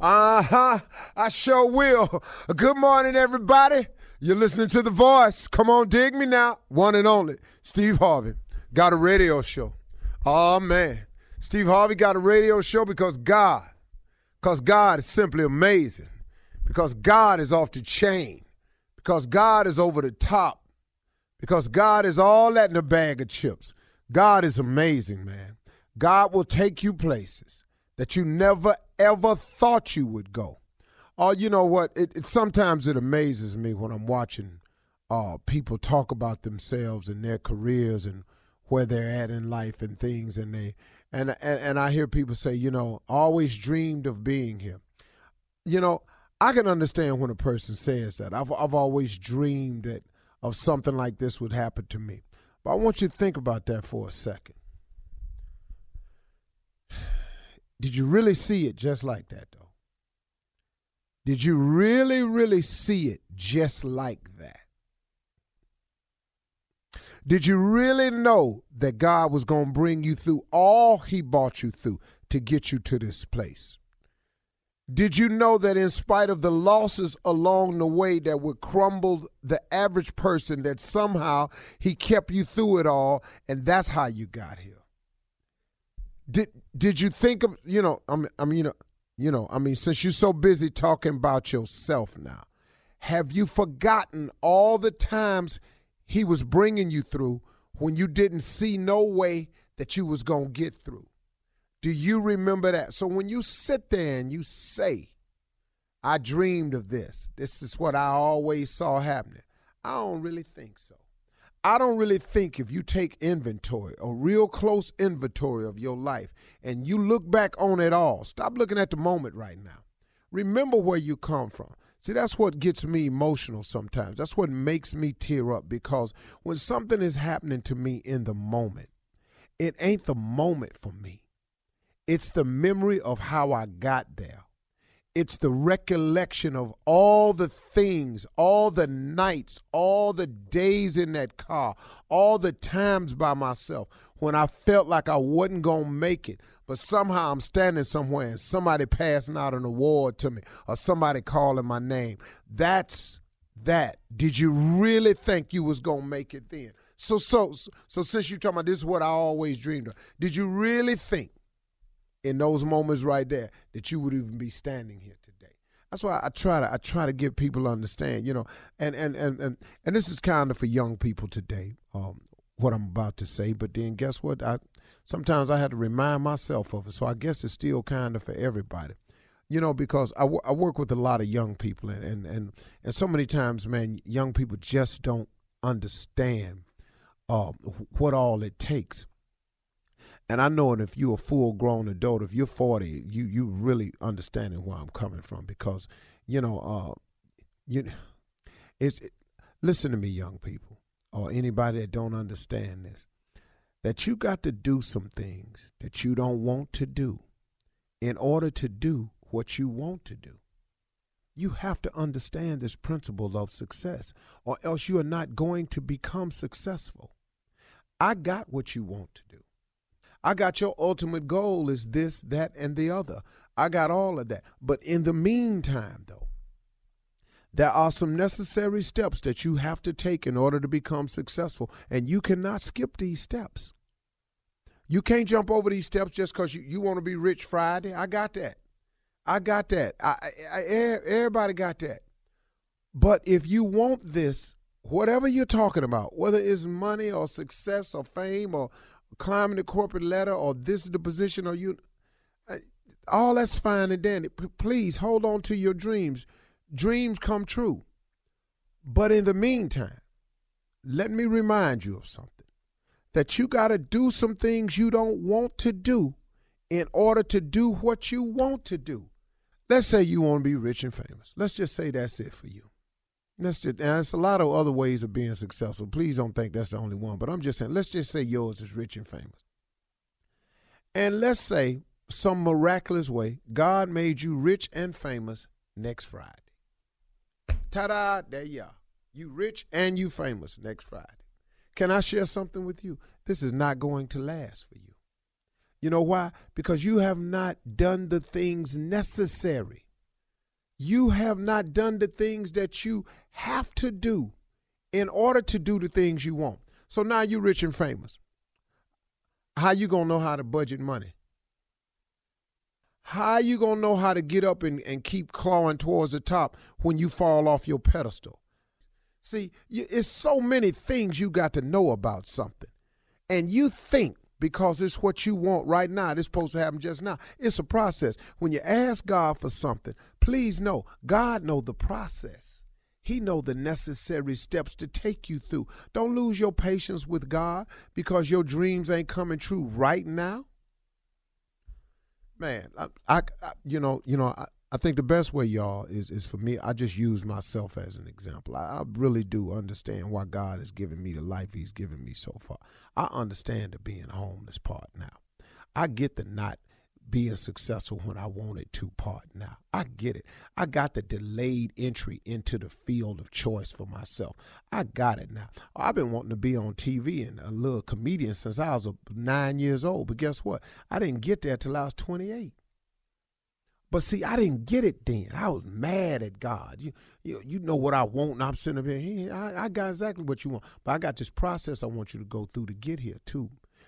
Uh huh. I sure will. Good morning, everybody. You're listening to The Voice. Come on, dig me now. One and only. Steve Harvey got a radio show. Oh, man. Steve Harvey got a radio show because God, because God is simply amazing, because God is off the chain, because God is over the top, because God is all that in a bag of chips. God is amazing, man. God will take you places that you never ever thought you would go. Oh, uh, you know what? It, it, sometimes it amazes me when I'm watching uh, people talk about themselves and their careers and where they're at in life and things, and they and and, and I hear people say, you know, always dreamed of being here. You know, I can understand when a person says that. I've I've always dreamed that of something like this would happen to me. But I want you to think about that for a second. Did you really see it just like that, though? Did you really, really see it just like that? Did you really know that God was going to bring you through all He brought you through to get you to this place? Did you know that in spite of the losses along the way that would crumble the average person, that somehow He kept you through it all, and that's how you got here? Did did you think of you know I mean, I mean you know you know I mean since you're so busy talking about yourself now, have you forgotten all the times he was bringing you through when you didn't see no way that you was to get through? Do you remember that? So when you sit there and you say, I dreamed of this. This is what I always saw happening. I don't really think so. I don't really think if you take inventory, a real close inventory of your life, and you look back on it all, stop looking at the moment right now. Remember where you come from. See, that's what gets me emotional sometimes. That's what makes me tear up because when something is happening to me in the moment, it ain't the moment for me. It's the memory of how I got there. It's the recollection of all the things, all the nights, all the days in that car, all the times by myself when I felt like I wasn't going to make it. but somehow I'm standing somewhere and somebody passing out an award to me or somebody calling my name. That's that. Did you really think you was gonna make it then? So so so since you're talking about this is what I always dreamed of, did you really think in those moments right there that you would even be standing here today? That's why I try to I try to get people to understand, you know, and and and and, and this is kind of for young people today. Um, what I'm about to say, but then guess what? I sometimes I have to remind myself of it. So I guess it's still kind of for everybody, you know, because I, w- I work with a lot of young people, and, and and and so many times, man, young people just don't understand uh, what all it takes. And I know, and if you're a full grown adult, if you're 40, you you really understanding where I'm coming from because, you know, uh, you, it's it, listen to me, young people, or anybody that don't understand this, that you got to do some things that you don't want to do, in order to do what you want to do. You have to understand this principle of success, or else you are not going to become successful. I got what you want to do. I got your ultimate goal is this, that, and the other. I got all of that. But in the meantime, though, there are some necessary steps that you have to take in order to become successful, and you cannot skip these steps. You can't jump over these steps just because you, you want to be rich Friday. I got that. I got that. I, I, everybody got that. But if you want this, whatever you're talking about, whether it's money or success or fame or climbing the corporate ladder or this is the position or you all that's fine and dandy. Please hold on to your dreams. Dreams come true. But in the meantime let me remind you of something. That you got to do some things you don't want to do in order to do what you want to do. Let's say you want to be rich and famous. Let's just say that's it for you Let's just, and there's a lot of other ways of being successful. Please don't think that's the only one. But I'm just saying, let's just say yours is rich and famous. And let's say some miraculous way, God made you rich and famous next Friday. Ta-da, there you are. You rich and you famous next Friday. Can I share something with you? This is not going to last for you. You know why? Because you have not done the things necessary you have not done the things that you have to do in order to do the things you want. So now you're rich and famous. How you gonna know how to budget money? How you gonna know how to get up and, and keep clawing towards the top when you fall off your pedestal? See, it's so many things you got to know about something. And you think because it's what you want right now. It's supposed to happen just now. It's a process. When you ask God for something, please know God know the process. He know the necessary steps to take you through. Don't lose your patience with God because your dreams ain't coming true right now. Man, I, I, I you know, you know, I, I think the best way, y'all, is is for me. I just use myself as an example. I, I, really do understand why God has given me the life He's given me so far. I understand the being homeless part now. I get the not being successful when I wanted to part now. I get it. I got the delayed entry into the field of choice for myself. I got it now. I've been wanting to be on TV and a little comedian since I was nine years old. But guess what? I didn't get there till I was 28. But see, I didn't get it then. I was mad at God. You, you, you know what I want, and I'm sitting up here. I, I got exactly what you want. But I got this process I want you to go through to get here, too.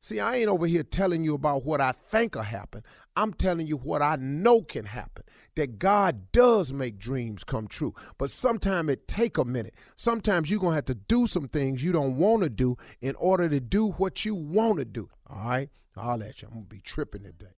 See, I ain't over here telling you about what I think will happen. I'm telling you what I know can happen. That God does make dreams come true. But sometimes it take a minute. Sometimes you're going to have to do some things you don't want to do in order to do what you want to do. All right? I'll let you. I'm going to be tripping today.